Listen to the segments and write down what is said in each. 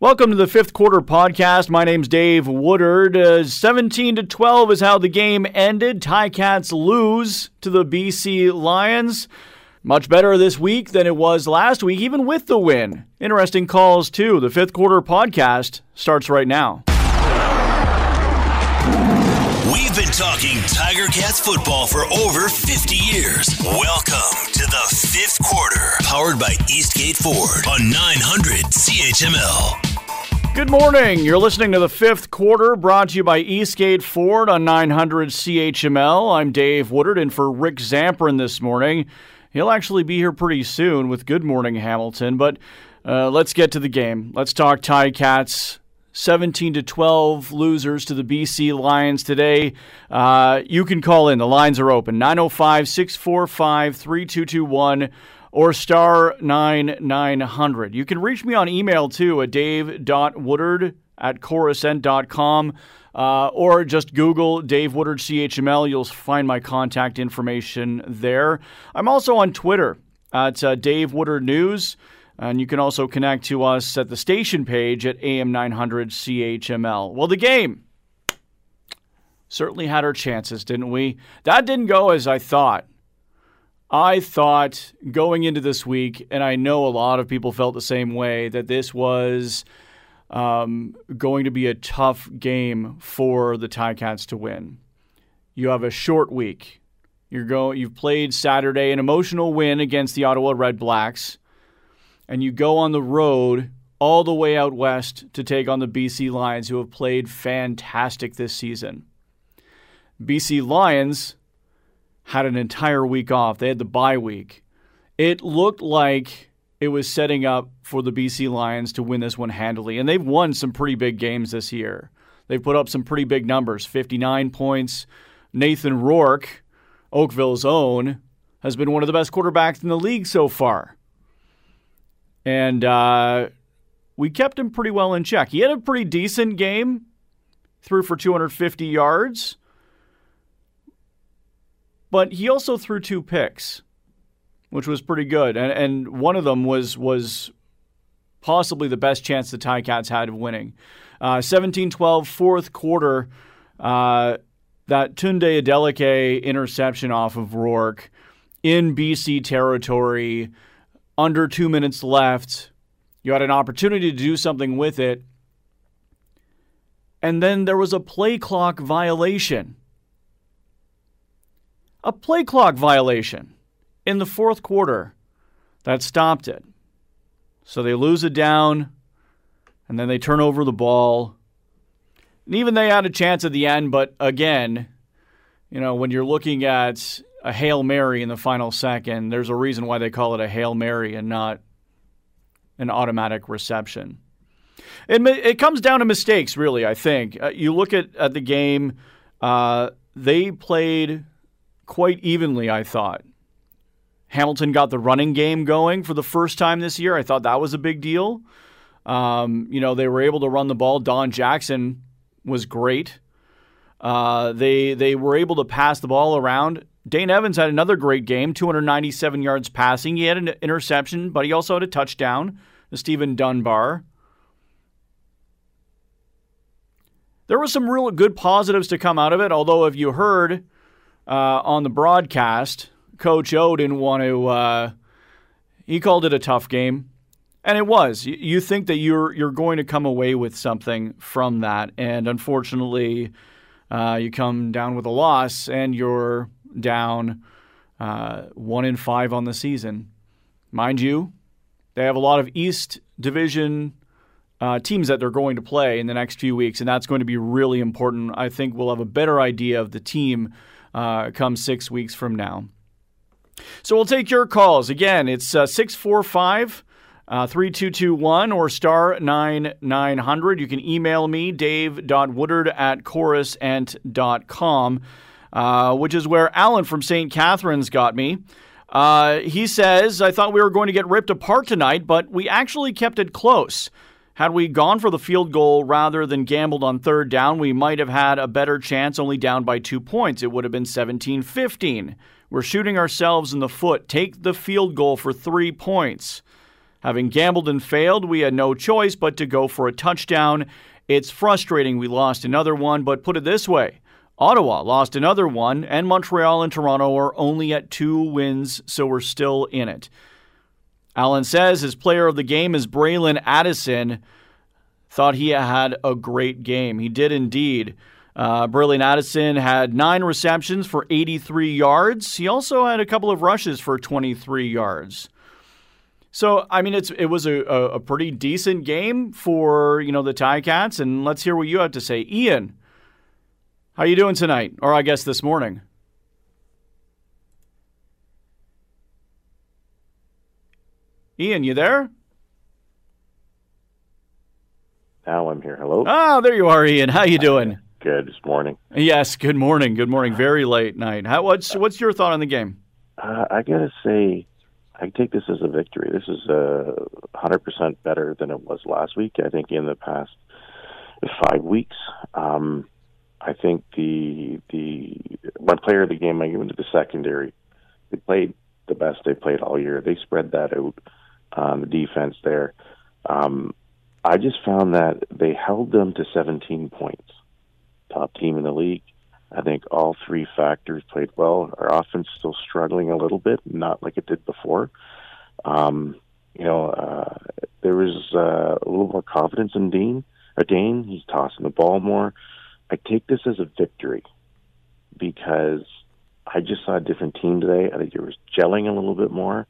Welcome to the fifth quarter podcast. My name's Dave Woodard. Uh, 17 to 12 is how the game ended. Ticats lose to the BC Lions. Much better this week than it was last week, even with the win. Interesting calls, too. The fifth quarter podcast starts right now. Been talking Tiger Cats football for over 50 years. Welcome to the fifth quarter, powered by Eastgate Ford on 900 CHML. Good morning. You're listening to the fifth quarter brought to you by Eastgate Ford on 900 CHML. I'm Dave Woodard and for Rick Zamperin this morning. He'll actually be here pretty soon with Good Morning Hamilton, but uh, let's get to the game. Let's talk Ticats. 17 to 12 losers to the BC Lions today. Uh, you can call in. The lines are open 905 645 3221 or star 9900. You can reach me on email too at dave.woodard at corusent.com uh, or just Google Dave Woodard CHML. You'll find my contact information there. I'm also on Twitter at uh, Dave Woodard News. And you can also connect to us at the station page at AM900 CHML. Well, the game certainly had our chances, didn't we? That didn't go as I thought. I thought going into this week, and I know a lot of people felt the same way, that this was um, going to be a tough game for the Ticats to win. You have a short week. You're go, you've played Saturday, an emotional win against the Ottawa Red Blacks, and you go on the road all the way out west to take on the BC Lions, who have played fantastic this season. BC Lions had an entire week off. They had the bye week. It looked like it was setting up for the BC Lions to win this one handily. And they've won some pretty big games this year. They've put up some pretty big numbers 59 points. Nathan Rourke, Oakville's own, has been one of the best quarterbacks in the league so far. And uh, we kept him pretty well in check. He had a pretty decent game, threw for 250 yards. But he also threw two picks, which was pretty good. And, and one of them was was possibly the best chance the Ticats had of winning. Uh, 17-12, fourth quarter, uh, that Tunde Adeleke interception off of Rourke in BC territory, under two minutes left. You had an opportunity to do something with it. And then there was a play clock violation a play clock violation in the fourth quarter that stopped it. So they lose it down, and then they turn over the ball. And even they had a chance at the end, but again, you know, when you're looking at a Hail Mary in the final second, there's a reason why they call it a Hail Mary and not an automatic reception. It, it comes down to mistakes, really, I think. Uh, you look at, at the game, uh, they played quite evenly, I thought. Hamilton got the running game going for the first time this year. I thought that was a big deal. Um, you know, they were able to run the ball. Don Jackson was great. Uh, they they were able to pass the ball around. Dane Evans had another great game, 297 yards passing. He had an interception, but he also had a touchdown. Stephen Dunbar. There were some real good positives to come out of it. Although, if you heard uh, on the broadcast, Coach O didn't want to. Uh, he called it a tough game, and it was. You, you think that you're you're going to come away with something from that, and unfortunately, uh, you come down with a loss, and you're down uh, one in five on the season. Mind you, they have a lot of East Division uh, teams that they're going to play in the next few weeks, and that's going to be really important. I think we'll have a better idea of the team uh, come six weeks from now. So we'll take your calls. Again, it's uh, 645 uh, 3221 or star 9900. You can email me, dave.woodard at corusent.com, uh, which is where Alan from St. Catharines got me. Uh, he says, I thought we were going to get ripped apart tonight, but we actually kept it close. Had we gone for the field goal rather than gambled on third down, we might have had a better chance, only down by two points. It would have been 17 15. We're shooting ourselves in the foot. Take the field goal for three points. Having gambled and failed, we had no choice but to go for a touchdown. It's frustrating we lost another one, but put it this way Ottawa lost another one, and Montreal and Toronto are only at two wins, so we're still in it. Allen says his player of the game is Bralon Addison. Thought he had a great game. He did indeed. Uh, Bralon Addison had nine receptions for 83 yards. He also had a couple of rushes for 23 yards. So I mean, it's it was a, a, pretty decent game for you know the Ticats, and let's hear what you have to say, Ian. How you doing tonight, or I guess this morning? Ian, you there? Now I'm here. Hello. Oh, there you are, Ian. How you doing? Good. This morning. Yes. Good morning. Good morning. Very late night. How, what's what's your thought on the game? Uh, I gotta say, I take this as a victory. This is uh, 100% better than it was last week. I think in the past five weeks, um, I think the the one player of the game I give into the secondary. They played the best they played all year. They spread that out on the defense there. Um, I just found that they held them to 17 points. Top team in the league. I think all three factors played well. Our offense still struggling a little bit, not like it did before. Um, you know, uh, there was uh, a little more confidence in Dean. Or Dane, he's tossing the ball more. I take this as a victory because I just saw a different team today. I think it was gelling a little bit more.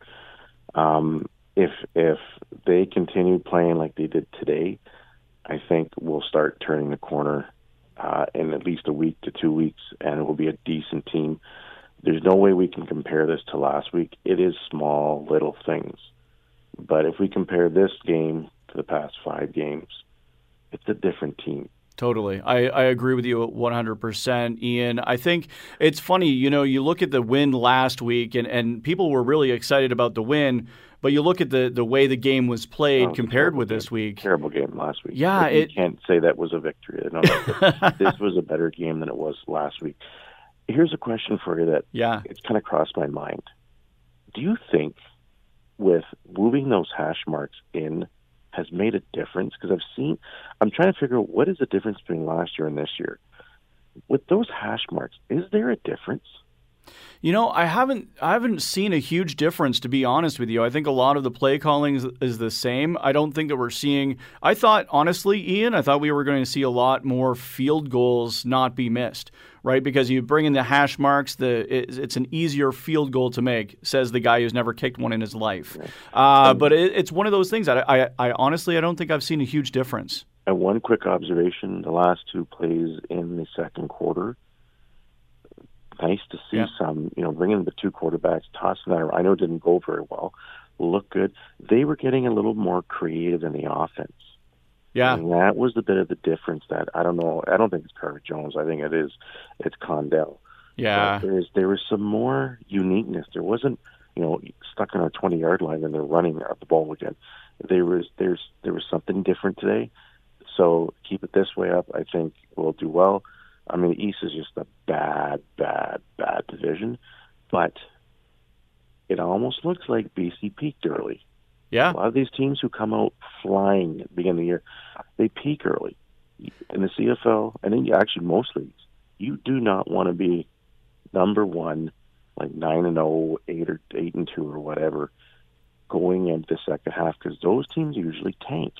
Um, if if they continue playing like they did today, I think we'll start turning the corner uh, in at least a week to two weeks, and it will be a decent team. There's no way we can compare this to last week. It is small, little things. But if we compare this game to the past five games, it's a different team. Totally. I, I agree with you 100%, Ian. I think it's funny, you know, you look at the win last week, and, and people were really excited about the win, but you look at the, the way the game was played oh, compared with this week. Terrible game last week. Yeah. It, you can't say that was a victory. No, no, this was a better game than it was last week. Here's a question for you that yeah. it's kind of crossed my mind. Do you think with moving those hash marks in – has made a difference? Because I've seen, I'm trying to figure out what is the difference between last year and this year. With those hash marks, is there a difference? You know, I haven't I haven't seen a huge difference to be honest with you. I think a lot of the play calling is, is, the same. I don't think that we're seeing I thought honestly, Ian, I thought we were going to see a lot more field goals not be missed, right? Because you bring in the hash marks, the it, it's an easier field goal to make, says the guy who's never kicked one in his life. Uh, but it, it's one of those things that I, I, I honestly I don't think I've seen a huge difference. And one quick observation: the last two plays in the second quarter nice to see yeah. some, you know, bringing the two quarterbacks, tossing that around. I know didn't go very well, look good. They were getting a little more creative in the offense. Yeah. And that was the bit of the difference that I don't know. I don't think it's Carter Jones. I think it is, it's Condell. Yeah. There, is, there was some more uniqueness. There wasn't, you know, stuck on our 20 yard line and they're running at the ball again. There was, there's, there was something different today. So keep it this way up. I think we'll do well. I mean, the East is just a bad, bad, bad division, but it almost looks like BC peaked early. Yeah. A lot of these teams who come out flying at the beginning of the year, they peak early. In the CFL, and in actually most leagues, you do not want to be number one, like nine and 0, 8 or eight and two or whatever, going into the second half because those teams usually tank.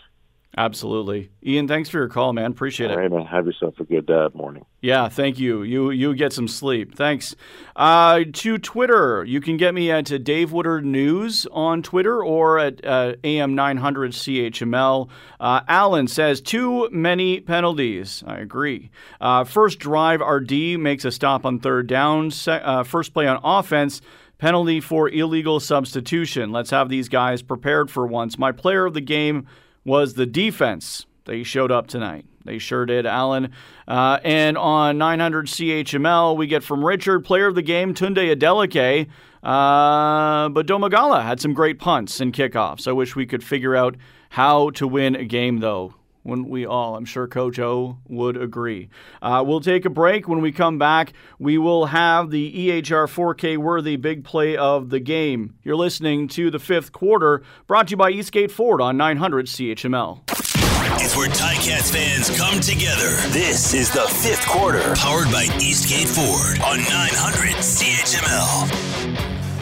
Absolutely, Ian. Thanks for your call, man. Appreciate All it. All right, man. Have yourself a good uh, morning. Yeah, thank you. You you get some sleep. Thanks. Uh, to Twitter, you can get me at Dave Woodard News on Twitter or at uh, AM nine hundred CHML. Uh, Alan says too many penalties. I agree. Uh, first drive, RD makes a stop on third down. Se- uh, first play on offense. Penalty for illegal substitution. Let's have these guys prepared for once. My player of the game was the defense. They showed up tonight. They sure did, Alan. Uh, and on 900 CHML, we get from Richard, player of the game, Tunde Adeleke. Uh, but Domagala had some great punts and kickoffs. I wish we could figure out how to win a game, though. Wouldn't we all? I'm sure Coach O would agree. Uh, we'll take a break. When we come back, we will have the EHR 4K worthy big play of the game. You're listening to the fifth quarter, brought to you by Eastgate Ford on 900 CHML. It's where Ticats fans come together. This is the fifth quarter, powered by Eastgate Ford on 900 CHML.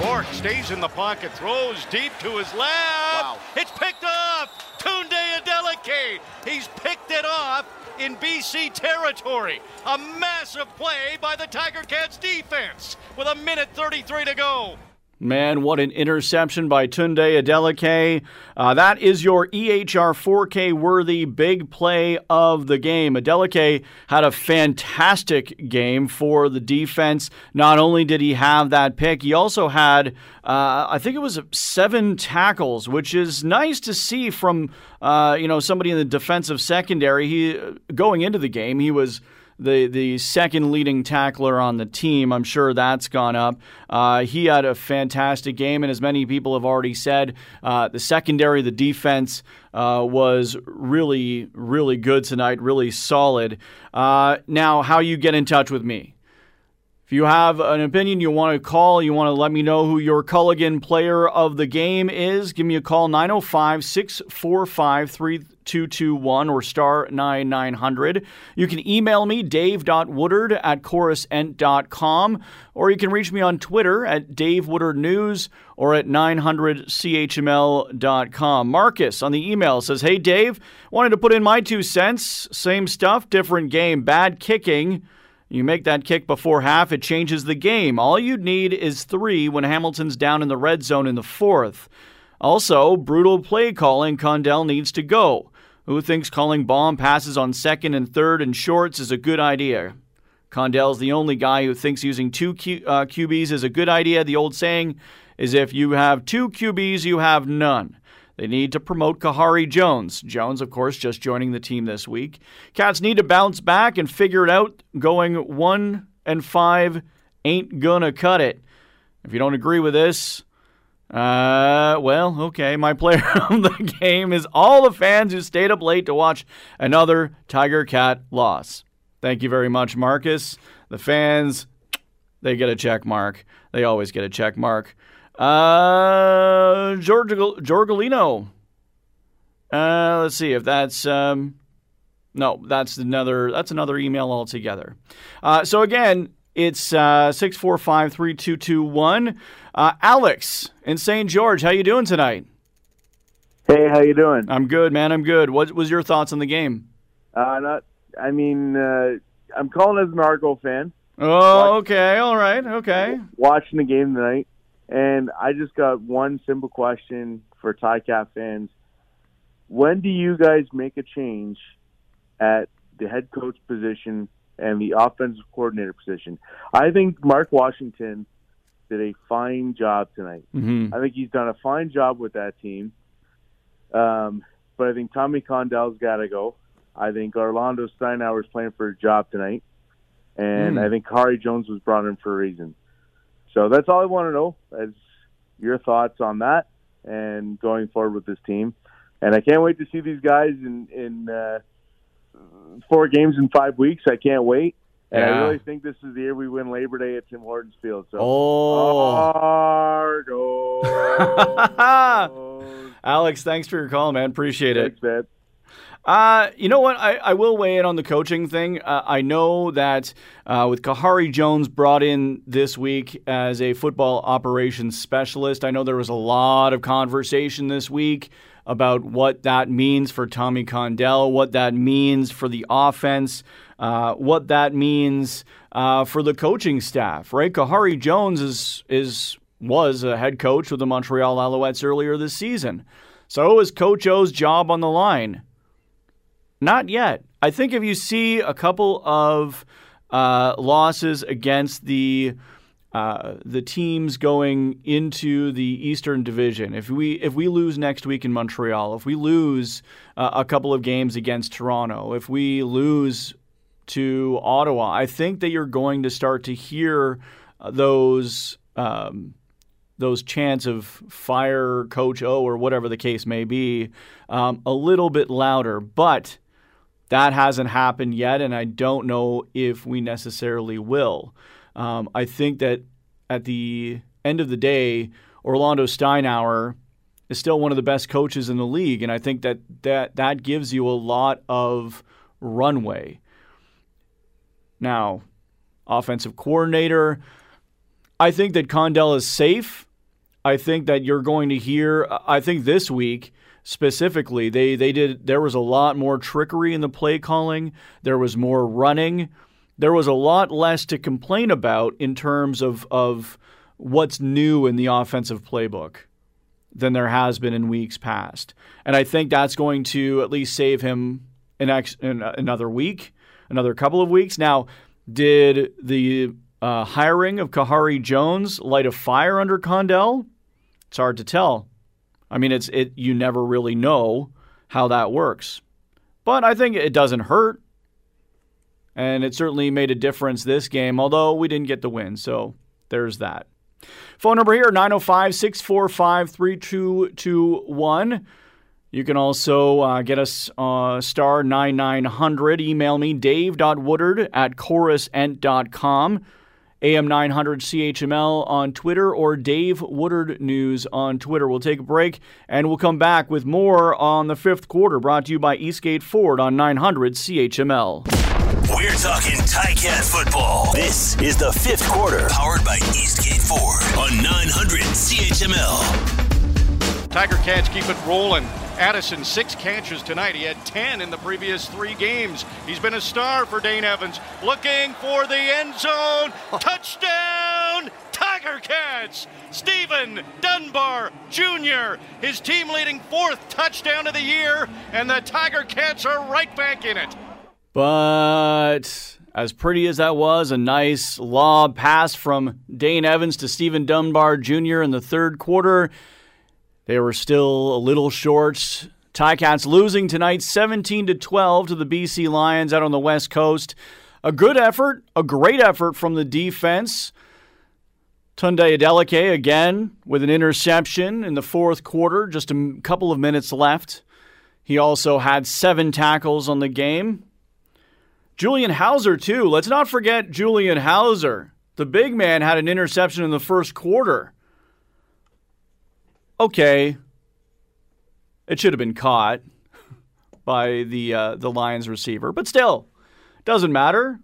Rourke stays in the pocket, throws deep to his left. Wow. It's picked off. Tunde He's picked it off in BC territory. A massive play by the Tiger Cats defense with a minute 33 to go. Man, what an interception by Tunde Adeleke. Uh, that is your EHR 4K worthy big play of the game. Adeleke had a fantastic game for the defense. Not only did he have that pick, he also had, uh, I think it was seven tackles, which is nice to see from, uh, you know, somebody in the defensive secondary. He Going into the game, he was the the second leading tackler on the team. I'm sure that's gone up. Uh, he had a fantastic game, and as many people have already said, uh, the secondary, the defense uh, was really, really good tonight, really solid. Uh, now, how you get in touch with me? If you have an opinion you want to call, you want to let me know who your Culligan player of the game is, give me a call 905 645 3221 or star 9900. You can email me, dave.woodard at corusent.com, or you can reach me on Twitter at Dave Woodard News or at 900chml.com. Marcus on the email says, Hey Dave, wanted to put in my two cents. Same stuff, different game. Bad kicking you make that kick before half, it changes the game. All you'd need is three when Hamilton's down in the red zone in the fourth. Also, brutal play calling, Condell needs to go. Who thinks calling bomb passes on second and third and shorts is a good idea? Condell's the only guy who thinks using two Q, uh, QBs is a good idea. The old saying is if you have two QBs, you have none. They need to promote Khari Jones. Jones, of course, just joining the team this week. Cats need to bounce back and figure it out. Going one and five ain't gonna cut it. If you don't agree with this, uh, well, okay. My player of the game is all the fans who stayed up late to watch another Tiger Cat loss. Thank you very much, Marcus. The fans, they get a check mark. They always get a check mark. Uh, George Jorgelino. Uh, let's see if that's um, no, that's another that's another email altogether. Uh, so again, it's uh, six four five three two two one. Uh, Alex in St. George, how you doing tonight? Hey, how you doing? I'm good, man. I'm good. What was your thoughts on the game? Uh, not. I mean, uh, I'm calling as an Argo fan. Oh, okay, all right, okay. Watching the game tonight. And I just got one simple question for Ticat fans. When do you guys make a change at the head coach position and the offensive coordinator position? I think Mark Washington did a fine job tonight. Mm-hmm. I think he's done a fine job with that team. Um, but I think Tommy Condell's got to go. I think Orlando Steinauer is playing for a job tonight. And mm. I think Khari Jones was brought in for a reason. So that's all I want to know is your thoughts on that and going forward with this team. And I can't wait to see these guys in in uh, four games in five weeks. I can't wait. And yeah. I really think this is the year we win Labor Day at Tim Hortons Field. So, oh, Argos. Alex, thanks for your call, man. Appreciate it. Thanks, man. Uh, you know what? I, I will weigh in on the coaching thing. Uh, I know that uh, with Khari Jones brought in this week as a football operations specialist, I know there was a lot of conversation this week about what that means for Tommy Condell, what that means for the offense, uh, what that means uh, for the coaching staff. Right? Khari Jones is is was a head coach with the Montreal Alouettes earlier this season, so is Coach O's job on the line. Not yet. I think if you see a couple of uh, losses against the uh, the teams going into the Eastern Division, if we if we lose next week in Montreal, if we lose uh, a couple of games against Toronto, if we lose to Ottawa, I think that you're going to start to hear those. Um, those chants of fire Coach O or whatever the case may be um, a little bit louder. But That hasn't happened yet, and I don't know if we necessarily will. Um, I think that at the end of the day, Orlando Steinauer is still one of the best coaches in the league, and I think that that, that gives you a lot of runway. Now, offensive coordinator, I think that Condell is safe. I think that you're going to hear, I think this week specifically, they, they did, there was a lot more trickery in the play calling, there was more running, there was a lot less to complain about in terms of, of what's new in the offensive playbook than there has been in weeks past. And I think that's going to at least save him an ex, an, another week, another couple of weeks. Now, did the uh, hiring of Khari Jones light a fire under Condell? It's hard to tell. I mean, it's it. You never really know how that works, but I think it doesn't hurt, and it certainly made a difference this game. Although we didn't get the win, so there's that. Phone number here 905 645 3221. You can also uh, get us uh, star 9900. Email me, dave.woodard at corusent.com. AM900 CHML on Twitter or Dave Woodard News on Twitter. We'll take a break and we'll come back with more on the fifth quarter brought to you by Eastgate Ford on 900 CHML. We're talking Ticat football. This is the fifth quarter, powered by Eastgate Ford on 900 CHML. Tiger Cats keep it rolling. Addison, six catches tonight. He had 10 in the previous three games. He's been a star for Dane Evans. Looking for the end zone. Oh. Touchdown, Tiger Cats! Stephen Dunbar Jr., his team leading fourth touchdown of the year, and the Tiger Cats are right back in it. But as pretty as that was, a nice lob pass from Dane Evans to Stephen Dunbar Jr. in the third quarter. They were still a little short. Ticats losing tonight 17 to 12 to the BC Lions out on the West Coast. A good effort, a great effort from the defense. Tunde Adeleke again with an interception in the fourth quarter, just a couple of minutes left. He also had seven tackles on the game. Julian Howsare, too. Let's not forget Julian Howsare. The big man had an interception in the first quarter okay, it should have been caught by the uh, the Lions receiver, but still, doesn't matter.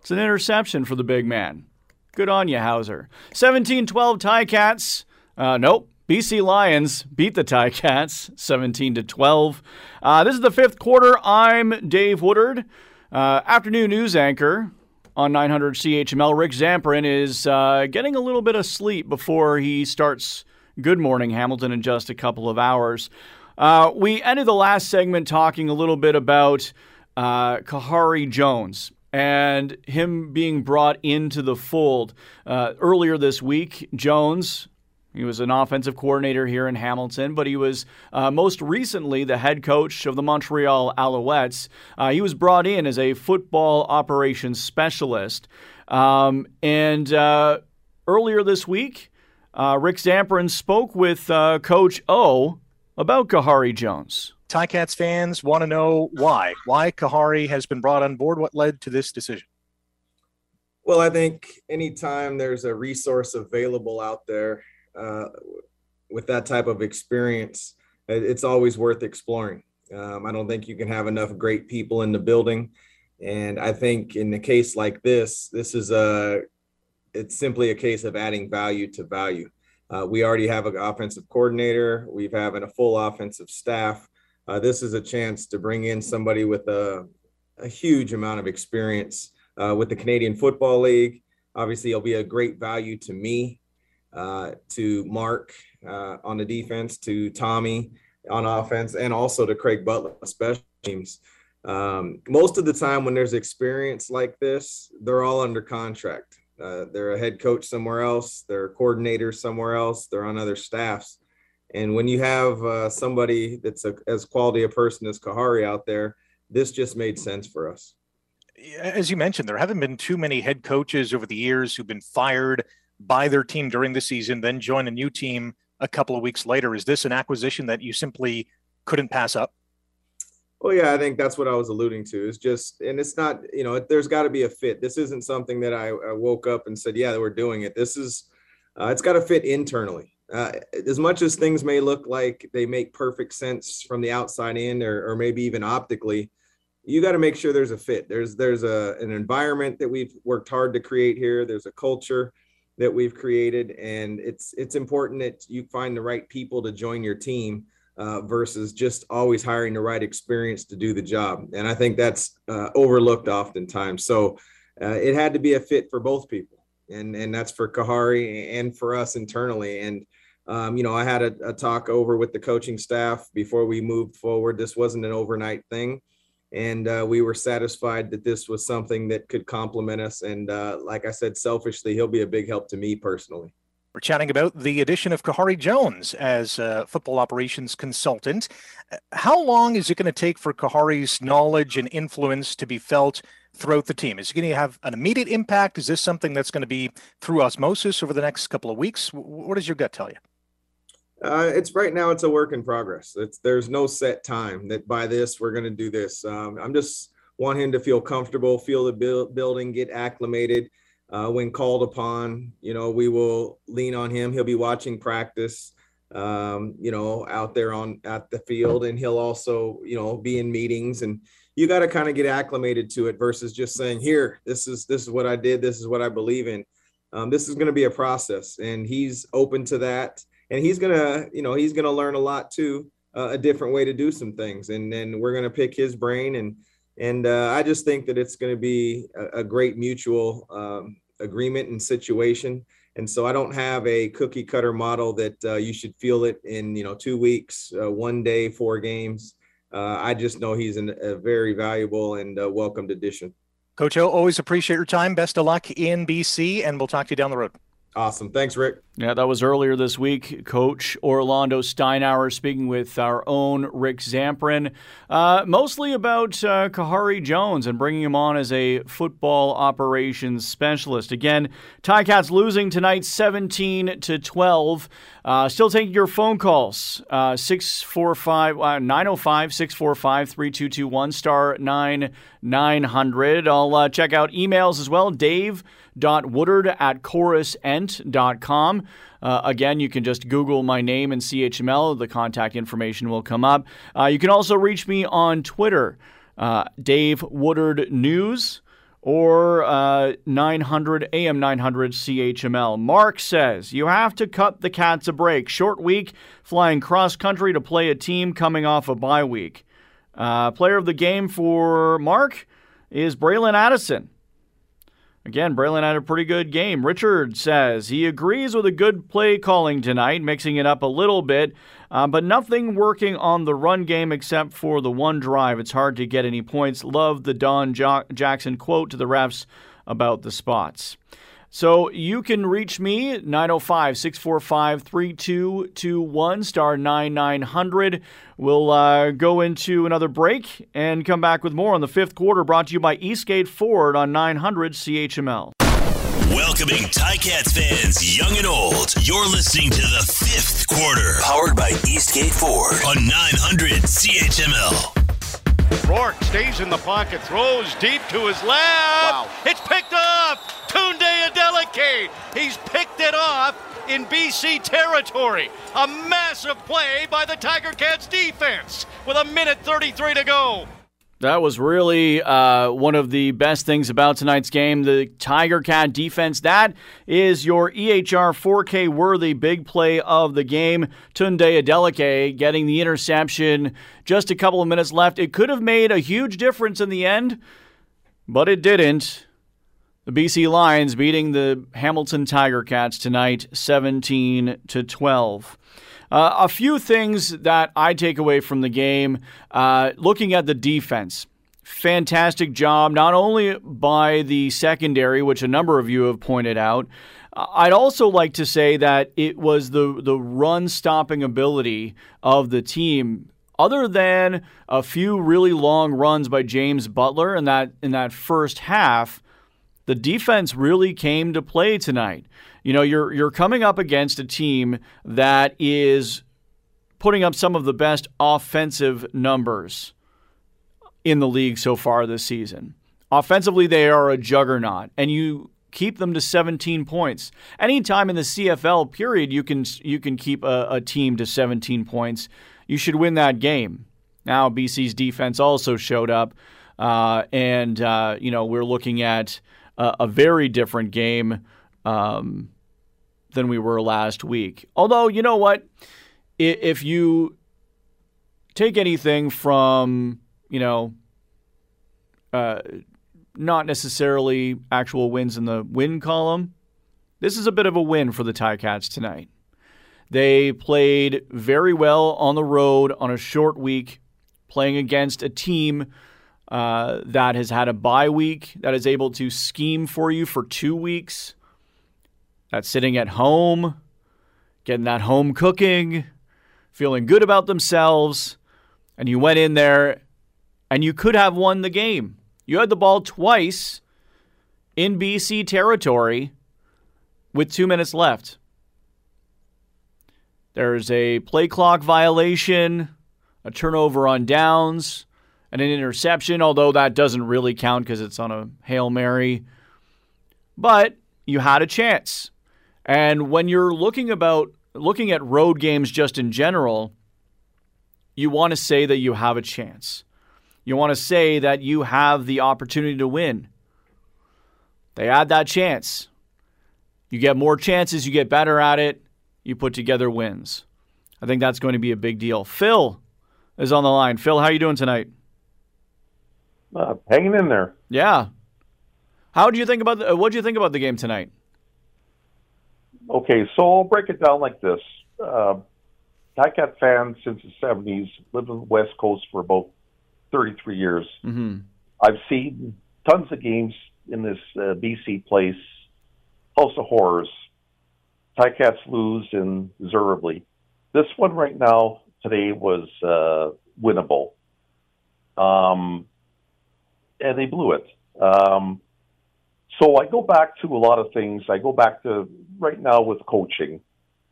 It's an interception for the big man. Good on you, Howsare. 17 12 Ticats. Uh, nope. BC Lions beat the Ticats 17 to 12. Uh, this is the fifth quarter. I'm Dave Woodard, uh, afternoon news anchor on 900 CHML. Rick Zamperin is uh, getting a little bit of sleep before he starts Good morning, Hamilton, in just a couple of hours. Uh, we ended the last segment talking a little bit about uh, Khari Jones and him being brought into the fold. Uh, earlier this week, Jones, he was an offensive coordinator here in Hamilton, but he was uh, most recently the head coach of the Montreal Alouettes. Uh, he was brought in as a football operations specialist. Um, and uh, earlier this week, uh, Rick Zamperin spoke with uh, Coach O about Khari Jones. Ticats fans want to know why. Why Khari has been brought on board. What led to this decision? Well, I think anytime there's a resource available out there uh, with that type of experience, it's always worth exploring. Um, I don't think you can have enough great people in the building. And I think in a case like this, this is a it's simply a case of adding value to value. Uh, we already have an offensive coordinator. We've having a full offensive staff. Uh, this is a chance to bring in somebody with a, a huge amount of experience uh, with the Canadian Football League. Obviously, it'll be a great value to me, uh, to Mark uh, on the defense, to Tommy on offense, and also to Craig Butler, special teams. Um, most of the time, when there's experience like this, they're all under contract. Uh, they're a head coach somewhere else. They're a coordinator somewhere else. They're on other staffs. And when you have uh, somebody that's a, as quality a person as Khari out there, this just made sense for us. As you mentioned, there haven't been too many head coaches over the years who've been fired by their team during the season, then join a new team a couple of weeks later. Is this an acquisition that you simply couldn't pass up? Well, yeah, I think that's what I was alluding to. Is just, and it's not, you know, there's got to be a fit. This isn't something that I, I, woke up and said, yeah, we're doing it. This is, uh, it's got to fit internally. Uh, as much as things may look like they make perfect sense from the outside in, or, or maybe even optically, you got to make sure there's a fit. There's there's a an environment that we've worked hard to create here. There's a culture that we've created, and it's it's important that you find the right people to join your team uh, versus just always hiring the right experience to do the job. And I think that's uh, overlooked oftentimes. So uh, it had to be a fit for both people, and and that's for Khari and for us internally. And um, you know, I had a, a, talk over with the coaching staff before we moved forward. This wasn't an overnight thing. And uh, we were satisfied that this was something that could complement us. And uh, like I said, selfishly, he'll be a big help to me personally. We're chatting about the addition of Khari Jones as a football operations consultant. How long is it going to take for Khari's knowledge and influence to be felt throughout the team? Is it going to have an immediate impact? Is this something that's going to be through osmosis over the next couple of weeks? What does your gut tell you? Uh, it's right now. It's a work in progress. It's there's no set time that by this we're going to do this. Um, I'm just want him to feel comfortable, feel the build, building, get acclimated uh, when called upon. You know, we will lean on him. He'll be watching practice, um, you know, out there on at the field, and he'll also, you know, be in meetings. And you got to kind of get acclimated to it versus just saying, "Here, this is this is what I did. This is what I believe in." Um, this is going to be a process, and he's open to that, and he's gonna, you know, he's gonna learn a lot too, uh, a different way to do some things, and then we're gonna pick his brain and and uh, I just think that it's going to be a, a great mutual um, agreement and situation. And so I don't have a cookie cutter model that uh, you should feel it in, you know, two weeks, uh, one day, four games. Uh, I just know he's an, a very valuable and uh, welcomed addition. Coach O, always appreciate your time. Best of luck in BC, and we'll talk to you down the road. Awesome. Thanks, Rick. Yeah, that was earlier this week. Coach Orlando Steinauer speaking with our own Rick Zamperin, uh, mostly about uh, Khari Jones and bringing him on as a football operations specialist. Again, Ticats losing tonight 17 to 12. Uh, still taking your phone calls. Uh, 645 uh, 905 645 3221 star 9 900. I'll uh, check out emails as well. Dave woodard at corusent.com. Uh, again, you can just Google my name and CHML. The contact information will come up. Uh, you can also reach me on Twitter, uh, Dave Woodard News or uh, 900 AM 900 CHML. Mark says you have to cut the Cats a break. Short week, flying cross country to play a team coming off a bye week. Uh, player of the game for Mark is Bralon Addison. Again, Bralon had a pretty good game. Richard says he agrees with a good play calling tonight, mixing it up a little bit, uh, but nothing working on the run game except for the one drive. It's hard to get any points. Love the Don jo- Jackson quote to the refs about the spots. So you can reach me 905 645 3221 star 9900. We'll uh, go into another break and come back with more on the fifth quarter brought to you by Eastgate Ford on 900 CHML. Welcoming Ticats fans, young and old. You're listening to the fifth quarter, powered by Eastgate Ford on 900 CHML. Rourke stays in the pocket, throws deep to his left. Wow. It's picked off. Tunde Adeleke. He's picked it off in BC territory. A massive play by the Tiger Cats defense with a minute 33 to go. That was really uh, one of the best things about tonight's game. The Tiger Cat defense. That is your EHR 4K worthy big play of the game. Tunde Adeleke getting the interception. Just a couple of minutes left. It could have made a huge difference in the end, but it didn't. The BC Lions beating the Hamilton Tiger Cats tonight, 17 to 12. Uh, a few things that I take away from the game uh, looking at the defense. Fantastic job, not only by the secondary, which a number of you have pointed out. Uh, I'd also like to say that it was the, the run stopping ability of the team other than a few really long runs by James Butler in that in that first half, the defense really came to play tonight. You know, you're you're coming up against a team that is putting up some of the best offensive numbers in the league so far this season. Offensively, they are a juggernaut, and you keep them to 17 points. Anytime in the CFL period, you can you can keep a, a team to 17 points. You should win that game. Now, BC's defense also showed up, uh, and uh, you know we're looking at a, very different game um, than we were last week. Although you know what, if you take anything from you know. Uh, not necessarily actual wins in the win column. This is a bit of a win for the Ticats tonight. They played very well on the road on a short week, playing against a team uh, that has had a bye week, that is able to scheme for you for two weeks, that's sitting at home, getting that home cooking, feeling good about themselves, and you went in there and you could have won the game. You had the ball twice in BC territory with two minutes left. There's a play clock violation, a turnover on downs, and an interception, although that doesn't really count because it's on a Hail Mary. But you had a chance. And when you're looking about looking at road games just in general, you want to say that you have a chance. You want to say that you have the opportunity to win. They had that chance. You get more chances, you get better at it, you put together wins. I think that's going to be a big deal. Phil is on the line. Phil, how are you doing tonight? Uh, hanging in there. Yeah. How do you think about the, what do you think about the game tonight? Okay, so I'll break it down like this. Uh, Ticat fans since the 70s, lived on the West Coast for about 33 years. Mm-hmm. I've seen tons of games in this uh, BC place, House of Horrors. Ticats lose and deservedly. This one right now today was uh, winnable, um, and they blew it. Um, so I go back to a lot of things. I go back to right now with coaching.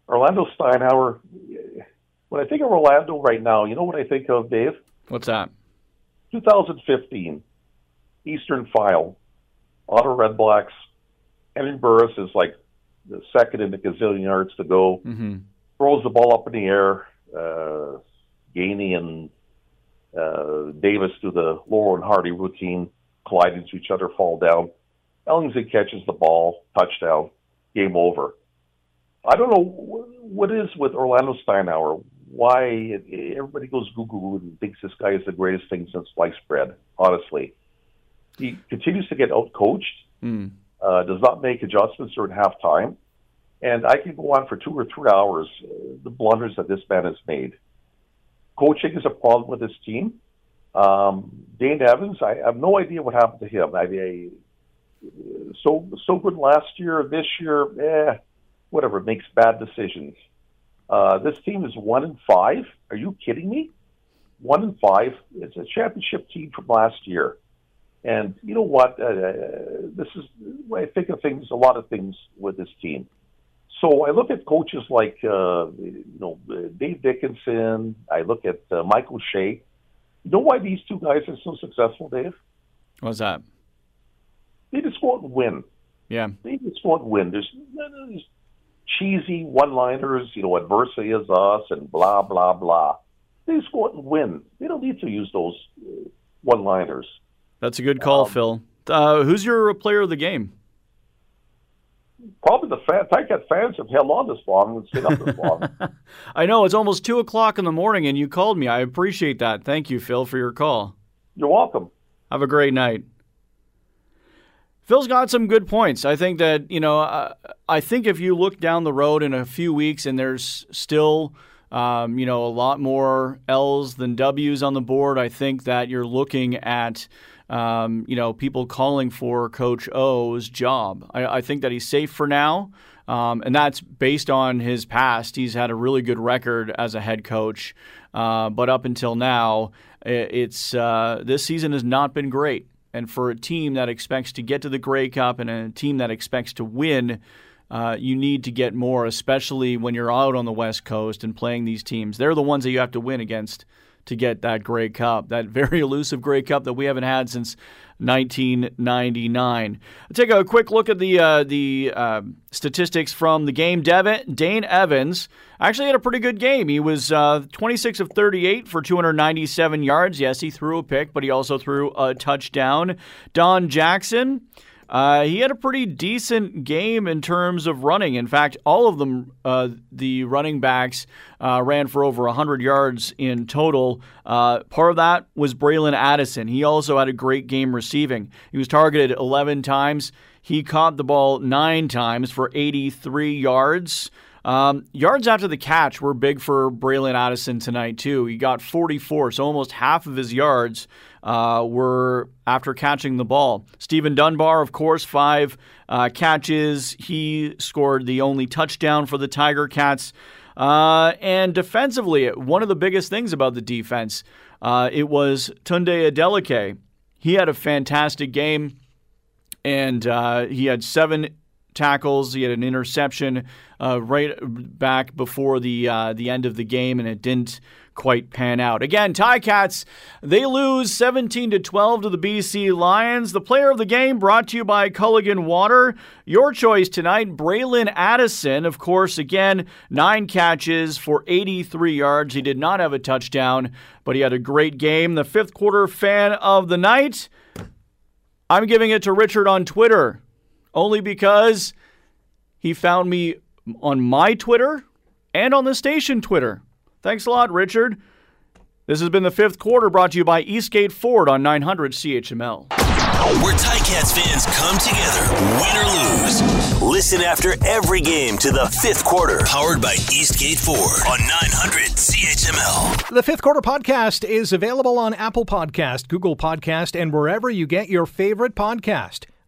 Orlando Steinauer. When I think of Orlando right now, you know what I think of, Dave? What's that? 2015, Eastern Final, Ottawa Red Blacks. Henry Burris is like the second in the gazillion yards to go. Mm-hmm. Throws the ball up in the air. Uh, Gainey and uh, Davis do the Laurel and Hardy routine, collide into each other, fall down. Ellingson catches the ball, touchdown, game over. I don't know what is with Orlando Steinauer why everybody goes Google and thinks this guy is the greatest thing since sliced bread. Honestly, he continues to get outcoached. Mm. Uh, does not make adjustments during halftime, and I can go on for two or three hours. Uh, the blunders that this man has made. Coaching is a problem with this team. Um, Dane Evans, I have no idea what happened to him. I, I so so good last year. This year, eh, whatever. Makes bad decisions. Uh, this team is one in five. Are you kidding me? One in five. It's a championship team from last year. And you know what? Uh, this is I think of things, a lot of things with this team. So I look at coaches like uh, you know Dave Dickenson. I look at uh, Michael Shea. You know why these two guys are so successful, Dave? What's that? They just go out and win. Yeah. They just go out and win. There's, there's cheesy one-liners, you know, adversity is us and blah blah blah. They just go out and win. They don't need to use those uh, one-liners. That's a good call, um, Phil. Uh, who's your player of the game? Probably the fan, Ticat fans have held on this long and stayed up this long. I know it's almost two o'clock in the morning, and you called me. I appreciate that. Thank you, Phil, for your call. You're welcome. Have a great night. Phil's got some good points. I think that, you know, uh, I think if you look down the road in a few weeks and there's still, um, you know, a lot more L's than W's on the board, I think that you're looking at, um, you know, people calling for Coach O's job. I, I think that he's safe for now. Um, and that's based on his past. He's had a really good record as a head coach. Uh, but up until now, it's uh, this season has not been great. And for a team that expects to get to the Grey Cup and a team that expects to win, uh, you need to get more, especially when you're out on the West Coast and playing these teams. They're the ones that you have to win against to get that Grey Cup, that very elusive Grey Cup that we haven't had since 1999. I'll take a quick look at the uh, the uh, statistics from the game. Devin, Dane Evans actually had a pretty good game. He was uh, 26 of 38 for 297 yards. Yes, he threw a pick, but he also threw a touchdown. Don Jackson. Uh, he had a pretty decent game in terms of running. In fact, all of them, uh, the running backs, uh, ran for over 100 yards in total. Uh, part of that was Bralon Addison. He also had a great game receiving. He was targeted 11 times. He caught the ball nine times for 83 yards. Um, yards after the catch were big for Bralon Addison tonight, too. He got 44, so almost half of his yards uh, were after catching the ball. Steven Dunbar, of course, five uh, catches. He scored the only touchdown for the Tiger Cats. Uh, and defensively, one of the biggest things about the defense, uh, it was Tunde Adeleke. He had a fantastic game, and uh, he had seven tackles. He had an interception uh, right back before the uh, the end of the game, and it didn't quite pan out. Again, Ticats, they lose 17 to 12 to the BC Lions. The player of the game brought to you by Culligan Water. Your choice tonight, Bralon Addison. Of course, again, nine catches for 83 yards. He did not have a touchdown, but he had a great game. The fifth quarter fan of the night. I'm giving it to Richard on Twitter only because he found me on my Twitter and on the station Twitter. Thanks a lot, Richard. This has been the fifth quarter brought to you by Eastgate Ford on 900 CHML. Where Ticats fans come together, win or lose. Listen after every game to the fifth quarter, powered by Eastgate Ford on 900 CHML. The fifth quarter podcast is available on Apple Podcast, Google Podcast, and wherever you get your favorite podcast.